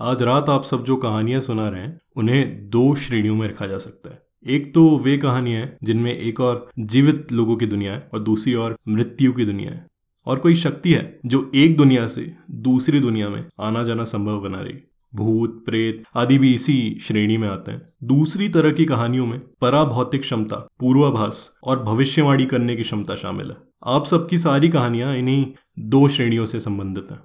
आज रात आप सब जो कहानियाँ सुना रहे हैं, उन्हें दो श्रेणियों में रखा जा सकता है। एक तो वे कहानियाँ हैं, जिनमें एक और जीवित लोगों की दुनिया है और दूसरी और मृत्यु की दुनिया है। और कोई शक्ति है, जो एक दुनिया से दूसरी दुनिया में आना जाना संभव बना रही। भूत, प्रेत आदि भी इसी श्रेणी में आते हैं। दूसरी तरह की कहानियों में पराभौतिक क्षमता, पूर्वाभास और भविष्यवाणी करने की क्षमता शामिल है। आप सबकी सारी कहानियाँ इन्हीं दो श्रेणियों से संबंधित हैं।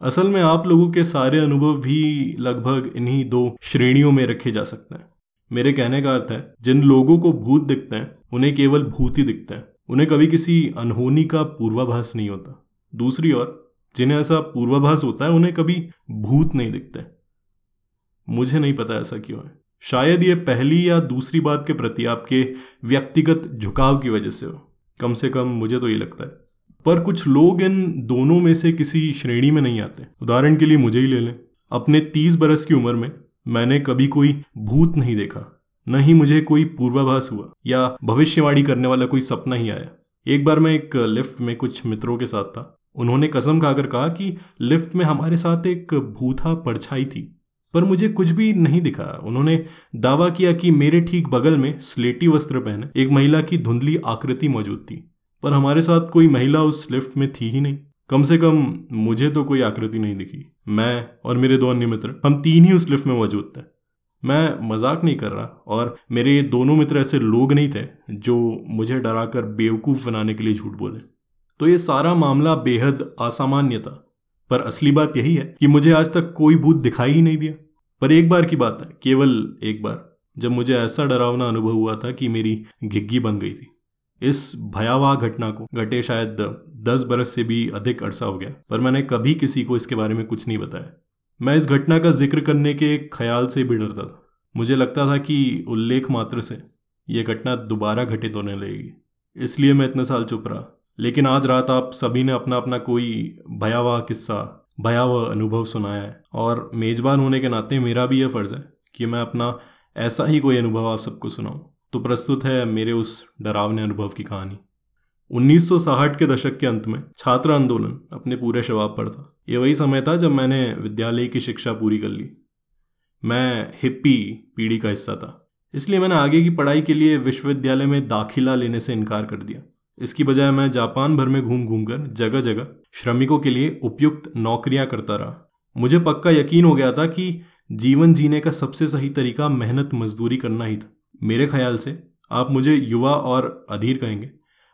असल में आप लोगों के सारे अनुभव भी लगभग इन्हीं दो श्रेणियों में रखे जा सकते हैं। मेरे कहने का अर्थ है, जिन लोगों को भूत दिखते हैं, उन्हें केवल भूत ही दिखते हैं। उन्हें कभी किसी अनहोनी का पूर्वाभास नहीं होता। दूसरी ओर, जिन्हें ऐसा पूर्वाभास होता है, उन्हें कभी भूत नहीं दिखते। मुझे नहीं पता ऐसा क्यों है। शायद ये पहली या दूसरी बात के प्रति आपके व्यक्तिगत झुकाव की वजह से हो। कम से कम मुझे तो ये लगता है। पर कुछ लोग इन दोनों में से किसी श्रेणी में नहीं आते। उदाहरण के लिए मुझे ही ले लें। अपने तीस बरस की उम्र में मैंने कभी कोई भूत नहीं देखा, न ही मुझे कोई पूर्वाभास हुआ, या भविष्यवाणी करने वाला कोई सपना ही आया। एक बार मैं एक लिफ्ट में कुछ मित्रों के साथ था। उन्होंने कसम खाकर कहा कि लिफ्ट में हमारे साथ एक भूथा परछाई थी, पर मुझे कुछ भी नहीं दिखा। उन्होंने दावा किया कि मेरे ठीक बगल में स्लेटी वस्त्र पहने एक महिला की धुंधली आकृति मौजूद थी। पर हमारे साथ कोई महिला उस लिफ्ट में थी ही नहीं। कम से कम मुझे तो कोई आकृति नहीं दिखी। मैं और मेरे दो अन्य मित्र, हम तीन ही उस लिफ्ट में मौजूद थे। मैं मज़ाक नहीं कर रहा और मेरे दोनों मित्र ऐसे लोग नहीं थे जो मुझे डराकर बेवकूफ़ बनाने के लिए झूठ बोले। तो ये सारा मामला बेहद असामान्य था। पर असली बात यही है कि मुझे आज तक कोई भूत दिखाई ही नहीं दिया। पर एक बार की बात है, केवल एक बार, जब मुझे ऐसा डरावना अनुभव हुआ था कि मेरी घिग्गी बन गई थी। इस भयावह घटना को। घटे शायद दस बरस से भी अधिक अरसा हो गया, पर मैंने कभी किसी को इसके बारे में कुछ नहीं बताया। मैं इस घटना का ज़िक्र करने के ख्याल से भी डरता था। मुझे लगता था कि उल्लेख मात्र से यह घटना दोबारा घटित होने लगेगी। इसलिए मैं इतने साल चुप रहा। लेकिन आज रात आप सभी ने अपना अपना कोई भयावह किस्सा, भयावह अनुभव सुनाया है। और मेजबान होने के नाते मेरा भी यह फ़र्ज़ है कि मैं अपना ऐसा ही कोई अनुभव आप सबको सुनाऊं। तो प्रस्तुत है मेरे उस डरावने अनुभव की कहानी। 1960 के दशक के अंत में छात्र आंदोलन अपने पूरे शबाब पर था। ये वही समय था जब मैंने विद्यालय की शिक्षा पूरी कर ली। मैं हिप्पी पीढ़ी का हिस्सा था। इसलिए मैंने आगे की पढ़ाई के लिए विश्वविद्यालय में दाखिला लेने से इनकार कर दिया। इसकी बजाय मैं जापान भर में घूम घूम कर जगह जगह श्रमिकों के लिए उपयुक्त नौकरियाँ करता रहा। मुझे पक्का यकीन हो गया था कि जीवन जीने का सबसे सही तरीका मेहनत मजदूरी करना ही था। मेरे ख्याल से, आप मुझे युवा और अधीर कहेंगे।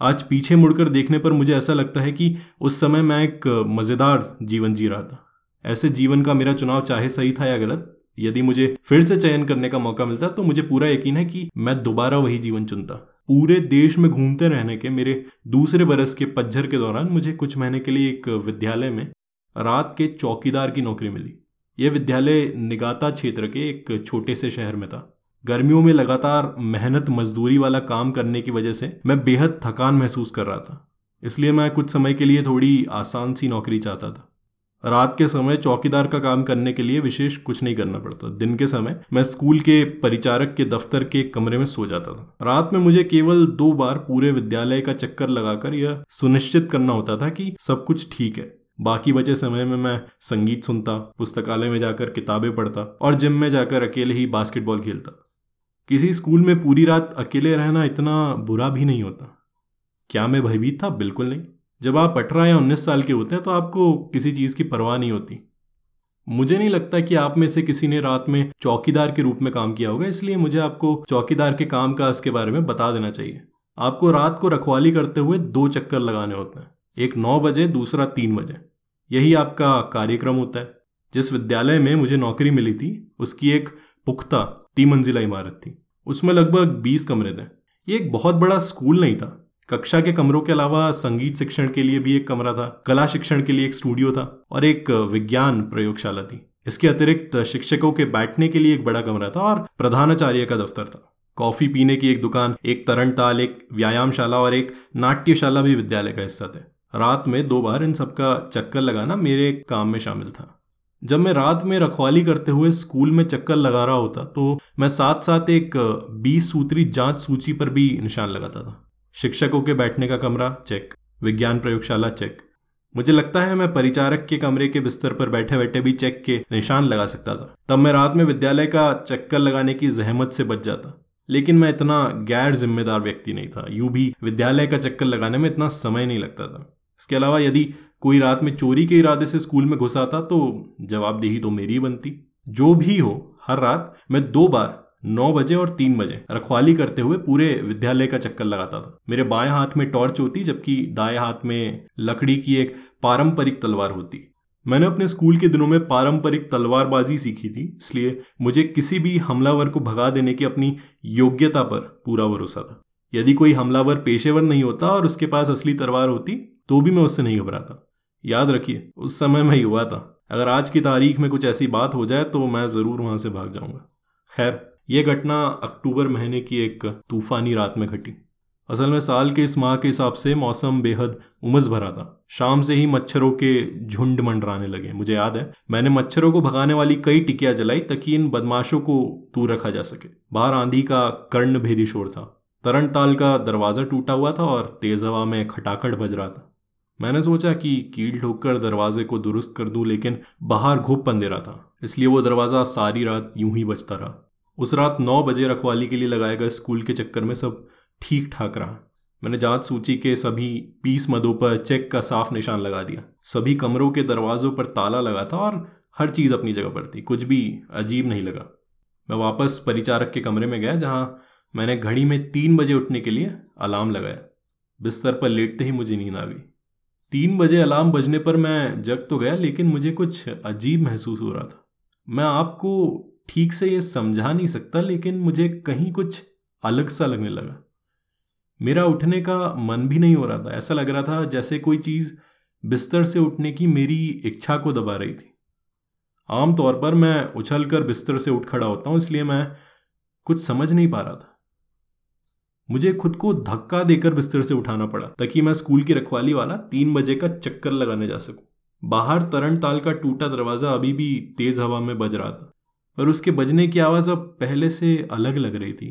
आज पीछे मुड़कर देखने पर मुझे ऐसा लगता है कि उस समय मैं एक मज़ेदार जीवन जी रहा था। ऐसे जीवन का मेरा चुनाव चाहे सही था या गलत, यदि मुझे फिर से चयन करने का मौका मिलता तो मुझे पूरा यकीन है कि मैं दोबारा वही जीवन चुनता। पूरे देश में घूमते रहने के, मेरे दूसरे बरस के पज्झर के दौरान मुझे कुछ महीने के लिए एक विद्यालय में रात के चौकीदार की नौकरी मिली। यह विद्यालय निगाता क्षेत्र के एक छोटे से शहर में था। गर्मियों में लगातार मेहनत, मजदूरी वाला काम करने की वजह से मैं बेहद थकान महसूस कर रहा था। इसलिए मैं कुछ समय के लिए थोड़ी आसान सी नौकरी चाहता था। रात के समय चौकीदार का काम करने के लिए विशेष कुछ नहीं करना पड़ता। दिन के समय मैं स्कूल के परिचारक के दफ्तर के कमरे में सो जाता था। रात में मुझे केवल दो बार पूरे विद्यालय का चक्कर लगाकर यह सुनिश्चित करना होता था कि सब कुछ ठीक है। बाकी बचे समय में मैं संगीत सुनता, पुस्तकालय में जाकर किताबें पढ़ता और जिम में जाकर अकेले ही बास्केटबॉल खेलता। किसी स्कूल में पूरी रात अकेले रहना इतना बुरा भी नहीं होता। क्या मैं भयभीत था? बिल्कुल नहीं। जब आप अठारह या उन्नीस साल के होते हैं तो आपको किसी चीज़ की परवाह नहीं होती। मुझे नहीं लगता कि आप में से किसी ने रात में चौकीदार के रूप में काम किया होगा, इसलिए मुझे आपको चौकीदार के काम काज के बारे में बता देना चाहिए। आपको रात को रखवाली करते हुए दो चक्कर लगाने होते हैं। एक नौ बजे, दूसरा तीन बजे। यही आपका कार्यक्रम होता है। जिस विद्यालय में मुझे नौकरी मिली थी, उसकी एक पुख्ता मंजिला इमारत थी। उसमें लगभग बीस कमरे थे। ये एक बहुत बड़ा स्कूल नहीं था। कक्षा के कमरों के अलावा संगीत शिक्षण के लिए भी एक कमरा था, कला शिक्षण के लिए एक स्टूडियो था और एक विज्ञान प्रयोगशाला थी। इसके अतिरिक्त शिक्षकों के बैठने के लिए एक बड़ा कमरा था और प्रधानाचार्य का दफ्तर था। कॉफ़ी पीने की एक दुकान, एक तरण ताल एक व्यायामशाला और एक नाट्यशाला भी विद्यालय का हिस्सा थे। रात में दो बार इन सबका चक्कर लगाना मेरे काम में शामिल था। जब मैं रात में रखवाली करते हुए स्कूल में चक्कर लगा रहा होता तो मैं साथ साथ एक बीस सूत्री जाँच सूची पर भी निशान लगाता था। शिक्षकों के बैठने का कमरा चेक विज्ञान प्रयोगशाला चेक मुझे लगता है मैं परिचारक के कमरे के बिस्तर पर बैठे बैठे भी चेक के निशान लगा सकता था। तब मैं रात में विद्यालय का चक्कर लगाने की जहमत से बच जाता। लेकिन मैं इतना गैर जिम्मेदार व्यक्ति नहीं था। यूँ भी विद्यालय का चक्कर लगाने में इतना समय नहीं लगता था। इसके अलावा यदि कोई रात में चोरी के इरादे से स्कूल में घुसा था तो जवाबदेही तो मेरी बनती। जो भी हो, हर रात मैं दो बार, नौ बजे और तीन बजे, रखवाली करते हुए पूरे विद्यालय का चक्कर लगाता था। मेरे बाएँ हाथ में टॉर्च होती, जबकि दाएँ हाथ में लकड़ी की एक पारंपरिक तलवार होती। मैंने अपने स्कूल के दिनों में पारंपरिक तलवारबाजी सीखी थी, इसलिए मुझे किसी भी हमलावर को भगा देने की अपनी योग्यता पर पूरा भरोसा था। यदि कोई हमलावर पेशेवर नहीं होता और उसके पास असली तलवार होती तो भी मैं उससे नहीं घबराता। याद रखिए, उस समय मैं युवा था। अगर आज की तारीख में कुछ ऐसी बात हो जाए तो मैं ज़रूर वहाँ से भाग जाऊँगा। खैर यह घटना अक्टूबर महीने की एक तूफानी रात में घटी। असल में साल के इस माह के हिसाब से मौसम बेहद उमस भरा था। शाम से ही मच्छरों के झुंड मंडराने लगे। मुझे याद है, मैंने मच्छरों को भगाने वाली कई टिकिया जलाई, ताकि इन बदमाशों को दूर रखा जा सके। बाहर आंधी का कर्ण भेदी शोर था। तरण ताल का दरवाज़ा टूटा हुआ था और तेज हवा में खटाखट बज रहा था। मैंने सोचा कि कील ठोककर दरवाजे को दुरुस्त कर दूँ, लेकिन बाहर घुप अंधेरा था, इसलिए वो दरवाज़ा सारी रात यूँ ही बचता रहा। उस रात नौ बजे रखवाली के लिए लगाए गए स्कूल के चक्कर में सब ठीक ठाक रहा। मैंने जाँच सूची के सभी बीस मदों पर चेक का साफ़ निशान लगा दिया। सभी कमरों के दरवाजों पर ताला लगा था और हर चीज़ अपनी जगह पर थी, कुछ भी अजीब नहीं लगा। मैं वापस परिचारक के कमरे में गया, जहाँ मैंने घड़ी में तीन बजे उठने के लिए अलार्म लगाया। बिस्तर पर लेटते ही मुझे नींद आ गई। तीन बजे अलार्म बजने पर मैं जग तो गया, लेकिन मुझे कुछ अजीब महसूस हो रहा था। मैं आपको ठीक से ये समझा नहीं सकता, लेकिन मुझे कहीं कुछ अलग सा लगने लगा। मेरा उठने का मन भी नहीं हो रहा था। ऐसा लग रहा था जैसे कोई चीज़ बिस्तर से उठने की मेरी इच्छा को दबा रही थी। आमतौर पर मैं उछलकर बिस्तर से उठ खड़ा होता हूँ, इसलिए मैं कुछ समझ नहीं पा रहा था। मुझे खुद को धक्का देकर बिस्तर से उठाना पड़ा, ताकि मैं स्कूल की रखवाली वाला तीन बजे का चक्कर लगाने जा सकूँ। बाहर तरण ताल का टूटा दरवाज़ा अभी भी तेज हवा में बज रहा था और उसके बजने की आवाज़ अब पहले से अलग लग रही थी।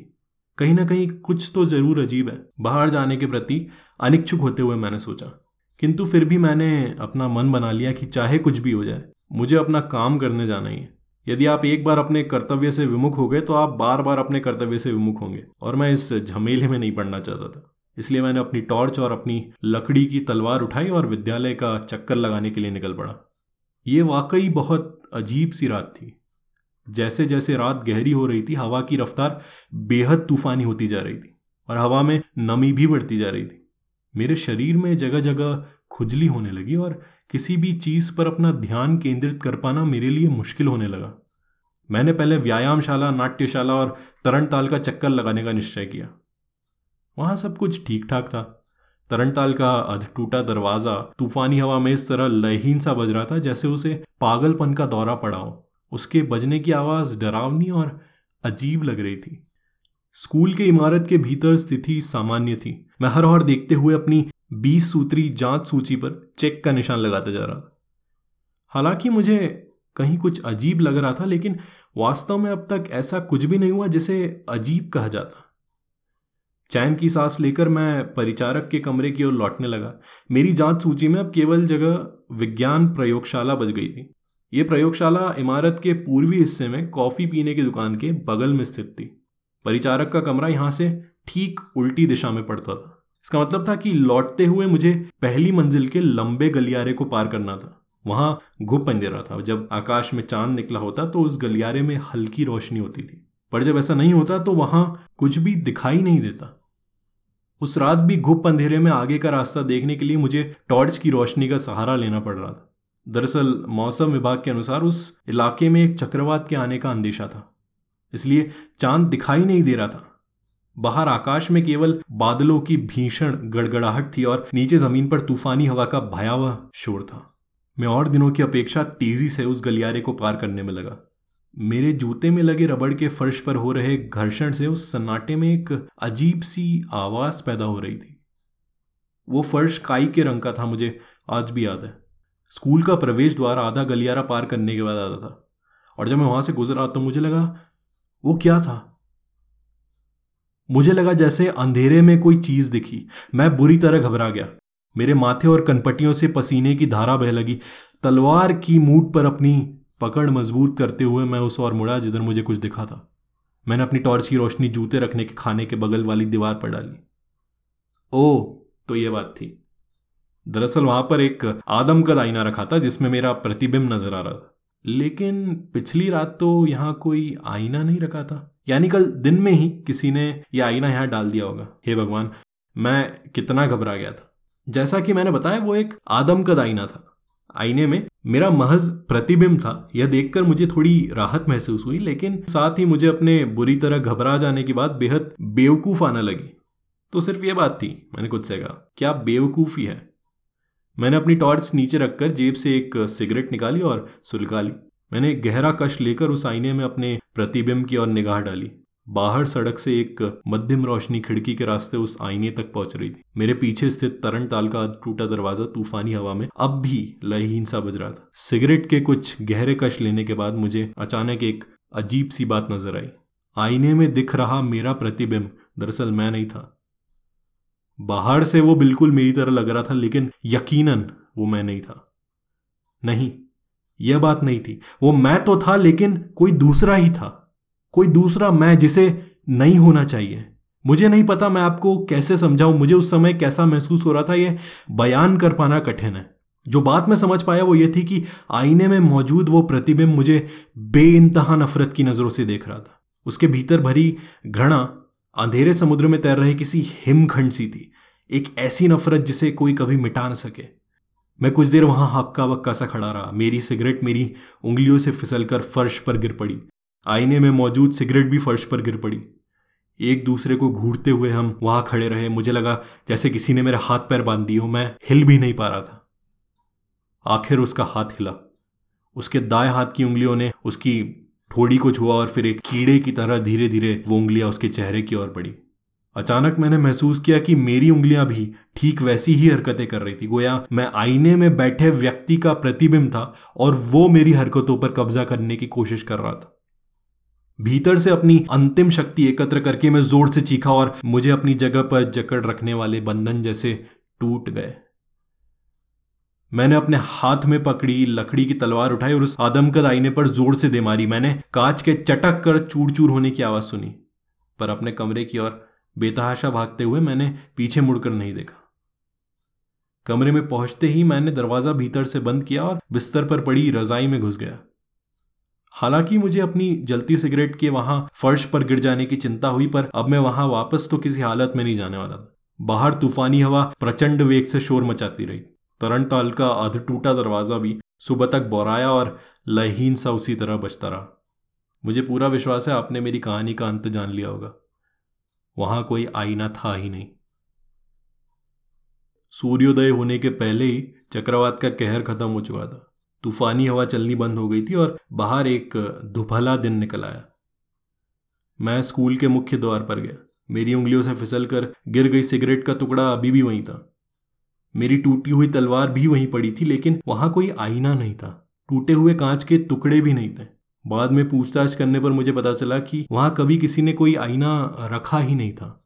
कहीं ना कहीं कुछ तो ज़रूर अजीब है। बाहर जाने के प्रति अनिच्छुक होते हुए मैंने सोचा, किंतु फिर भी मैंने अपना मन बना लिया कि चाहे कुछ भी हो जाए, मुझे अपना काम करने जाना ही है। यदि आप एक बार अपने कर्तव्य से विमुख हो गए तो आप बार बार अपने कर्तव्य से विमुख होंगे। और मैं इस झमेले में नहीं पढ़ना चाहता था। इसलिए मैंने अपनी टॉर्च और अपनी लकड़ी की तलवार उठाई और विद्यालय का चक्कर लगाने के लिए निकल पड़ा। ये वाकई बहुत अजीब सी रात थी। जैसे जैसे रात गहरी हो रही थी, हवा की रफ्तार बेहद तूफानी होती जा रही थी और हवा में नमी भी बढ़ती जा रही थी। मेरे शरीर में जगह जगह खुजली होने लगी और किसी भी चीज़ पर अपना ध्यान केंद्रित कर पाना मेरे लिए मुश्किल होने लगा। मैंने पहले व्यायामशाला, नाट्यशाला और तरण ताल का चक्कर लगाने का निश्चय किया। वहाँ सब कुछ ठीक ठाक था। ताल का अध टूटा दरवाज़ा, तूफानी हवा में इस तरह लयहीन सा बज रहा था जैसे उसे पागलपन का दौरा पड़ा हो। उसके बजने की आवाज़ डरावनी और अजीब लग रही थी। स्कूल के इमारत के भीतर स्थिति सामान्य थी। मैं हर और देखते हुए अपनी बीस सूत्री जाँच सूची पर चेक का निशान लगाता जा रहा। हालाँकि मुझे कहीं कुछ अजीब लग रहा था, लेकिन वास्तव में अब तक ऐसा कुछ भी नहीं हुआ जिसे अजीब कहा जाता। चैन की सांस लेकर मैं परिचारक के कमरे की ओर लौटने लगा। मेरी जाँच सूची में अब केवल जगह विज्ञान प्रयोगशाला बच गई थी। ये प्रयोगशाला इमारत के पूर्वी हिस्से में कॉफ़ी पीने की दुकान के बगल में स्थित थी। परिचारक का कमरा यहाँ से ठीक उल्टी दिशा में पड़ता था। इसका मतलब था कि लौटते हुए मुझे पहली मंजिल के लंबे गलियारे को पार करना था। वहाँ घुप अंधेरा था। जब आकाश में चाँद निकला होता तो उस गलियारे में हल्की रोशनी होती थी। पर जब ऐसा नहीं होता तो वहाँ कुछ भी दिखाई नहीं देता। उस रात भी घुप अंधेरे में आगे का रास्ता देखने के लिए मुझे टॉर्च की रोशनी का सहारा लेना पड़ रहा था। दरअसल, मौसम विभाग के अनुसार उस इलाके में एक चक्रवात के आने का अंदेशा था। इसलिए चाँद दिखाई नहीं दे रहा था। बाहर आकाश में केवल बादलों की भीषण गड़गड़ाहट थी और नीचे ज़मीन पर तूफानी हवा का भयावह शोर था। मैं और दिनों की अपेक्षा तेज़ी से उस गलियारे को पार करने में लगा। मेरे जूते में लगे रबड़ के फर्श पर हो रहे घर्षण से उस सन्नाटे में एक अजीब सी आवाज़ पैदा हो रही थी। वो फर्श काई के रंग का था, मुझे आज भी याद है। स्कूल का प्रवेश द्वार आधा गलियारा पार करने के बाद आता था। और जब मैं वहाँ से गुजरा तो मुझे लगा, वो क्या था? मुझे लगा जैसे अंधेरे में कोई चीज़ दिखी। मैं बुरी तरह घबरा गया। मेरे माथे और कनपटियों से पसीने की धारा बह लगी। तलवार की मूठ पर अपनी पकड़ मज़बूत करते हुए मैं उस और मुड़ा जिधर मुझे कुछ दिखा था। मैंने अपनी टॉर्च की रोशनी जूते रखने के खाने के बगल वाली दीवार पर डाली। ओ तो ये बात थी। दरअसल वहाँ पर एक आदम का आईना रखा था जिसमें मेरा प्रतिबिंब नज़र आ रहा था। लेकिन पिछली रात तो यहाँ कोई आईना नहीं रखा था। यानी कल दिन में ही किसी ने यह आईना यहाँ डाल दिया होगा। हे भगवान, मैं कितना घबरा गया था। जैसा कि मैंने बताया, वो एक आदम का आईना था। आईने में मेरा महज प्रतिबिंब था। यह देखकर मुझे थोड़ी राहत महसूस हुई, लेकिन साथ ही मुझे अपने बुरी तरह घबरा जाने की बात बेहद बेवकूफ़ आने लगी। तो सिर्फ़ यह बात थी, मैंने खुद से कहा, क्या बेवकूफ़ी है? मैंने अपनी टॉर्च नीचे रखकर जेब से एक सिगरेट निकाली और सुलगा ली। मैंने एक गहरा कश लेकर उस आईने में अपने प्रतिबिंब की ओर निगाह डाली। बाहर सड़क से एक मध्यम रोशनी खिड़की के रास्ते उस आईने तक पहुँच रही थी। मेरे पीछे स्थित तरन ताल का टूटा दरवाज़ा तूफानी हवा में अब भी लयहीन सा बज रहा था। सिगरेट के कुछ गहरे कश लेने के बाद मुझे अचानक एक अजीब सी बात नज़र आई। आईने में दिख रहा मेरा प्रतिबिंब दरअसल मैं नहीं था। बाहर से वो बिल्कुल मेरी तरह लग रहा था, लेकिन यकीनन वो मैं नहीं था। नहीं यह बात नहीं थी। वो मैं तो था, लेकिन कोई दूसरा ही था। कोई दूसरा मैं जिसे नहीं होना चाहिए। मुझे नहीं पता मैं आपको कैसे समझाऊं, मुझे उस समय कैसा महसूस हो रहा था यह बयान कर पाना कठिन है। जो बात मैं समझ पाया वो ये थी कि आईने में मौजूद वो प्रतिबिंब मुझे बे इंतहा नफरत की नज़रों से देख रहा था। उसके भीतर भरी घृणा अंधेरे समुद्र में तैर रहे किसी हिमखंड सी थी। एक ऐसी नफरत जिसे कोई कभी मिटा न सके। मैं कुछ देर वहाँ हक्का बक्का सा खड़ा रहा। मेरी सिगरेट मेरी उंगलियों से फिसलकर फर्श पर गिर पड़ी। आईने में मौजूद सिगरेट भी फर्श पर गिर पड़ी। एक दूसरे को घूरते हुए हम वहाँ खड़े रहे। मुझे लगा जैसे किसी ने मेरे हाथ पैर बाँध दिए हो। मैं हिल भी नहीं पा रहा था। आखिर उसका हाथ हिला। उसके दाएँ हाथ की उंगलियों ने उसकी ठोड़ी को छुआ और फिर एक कीड़े की तरह धीरे धीरे वो उंगलियाँ उसके चेहरे की ओर बढ़ी अचानक मैंने महसूस किया कि मेरी उंगलियाँ भी ठीक वैसी ही हरकतें कर रही थी। गोया, मैं आईने में बैठे व्यक्ति का प्रतिबिंब था और वो मेरी हरकतों पर कब्जा करने की कोशिश कर रहा था। भीतर से अपनी अंतिम शक्ति एकत्र करके मैं ज़ोर से चीखा और मुझे अपनी जगह पर जकड़ रखने वाले बंधन जैसे टूट गए। मैंने अपने हाथ में पकड़ी, लकड़ी की तलवार उठाई और उस आदमकद आईने पर ज़ोर से दे मारी। मैंने कांच के चटक कर चूर चूर होने की आवाज़ सुनी, पर अपने कमरे की ओर बेतहाशा भागते हुए मैंने पीछे मुड़कर नहीं देखा। कमरे में पहुँचते ही मैंने दरवाज़ा भीतर से बंद किया और बिस्तर पर पड़ी रजाई में घुस गया। हालाँकि मुझे अपनी जलती सिगरेट के वहाँ फर्श पर गिर जाने की चिंता हुई, पर अब मैं वहाँ वापस तो किसी हालत में नहीं जाने वाला बाहर तूफानी हवा प्रचंड वेग से शोर मचाती रही। ताल का अध टूटा दरवाज़ा भी सुबह तक बोराया और लहीन सा उसी तरह बचता रहा। मुझे पूरा विश्वास है आपने मेरी कहानी का अंत जान लिया होगा। वहाँ कोई आईना था ही नहीं। सूर्योदय होने के पहले ही चक्रवात का कहर खत्म हो चुका था। तूफानी हवा चलनी बंद हो गई थी और बाहर एक दुभला दिन निकल आया। मैं स्कूल के मुख्य द्वार पर गया। मेरी उंगलियों से फिसल कर गिर गई सिगरेट का टुकड़ा अभी भी वहीं था। मेरी टूटी हुई तलवार भी वहीं पड़ी थी, लेकिन वहाँ कोई आईना नहीं था। टूटे हुए कांच के टुकड़े भी नहीं थे। बाद में पूछताछ करने पर मुझे पता चला कि वहाँ कभी किसी ने कोई आईना रखा ही नहीं था।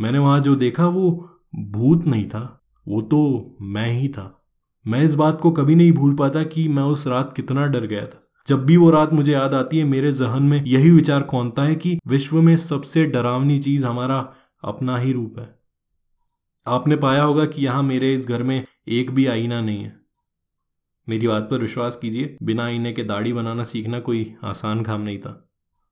मैंने वहाँ जो देखा वो भूत नहीं था, वो तो मैं ही था। मैं इस बात को कभी नहीं भूल पाता कि मैं उस रात कितना डर गया था। जब भी वो रात मुझे याद आती है, मेरे जहन में यही विचार कौनता है कि विश्व में सबसे डरावनी चीज़ हमारा अपना ही रूप है। आपने पाया होगा कि यहाँ मेरे इस घर में एक भी आईना नहीं है। मेरी बात पर विश्वास कीजिए, बिना आईने के दाढ़ी बनाना सीखना कोई आसान काम नहीं था।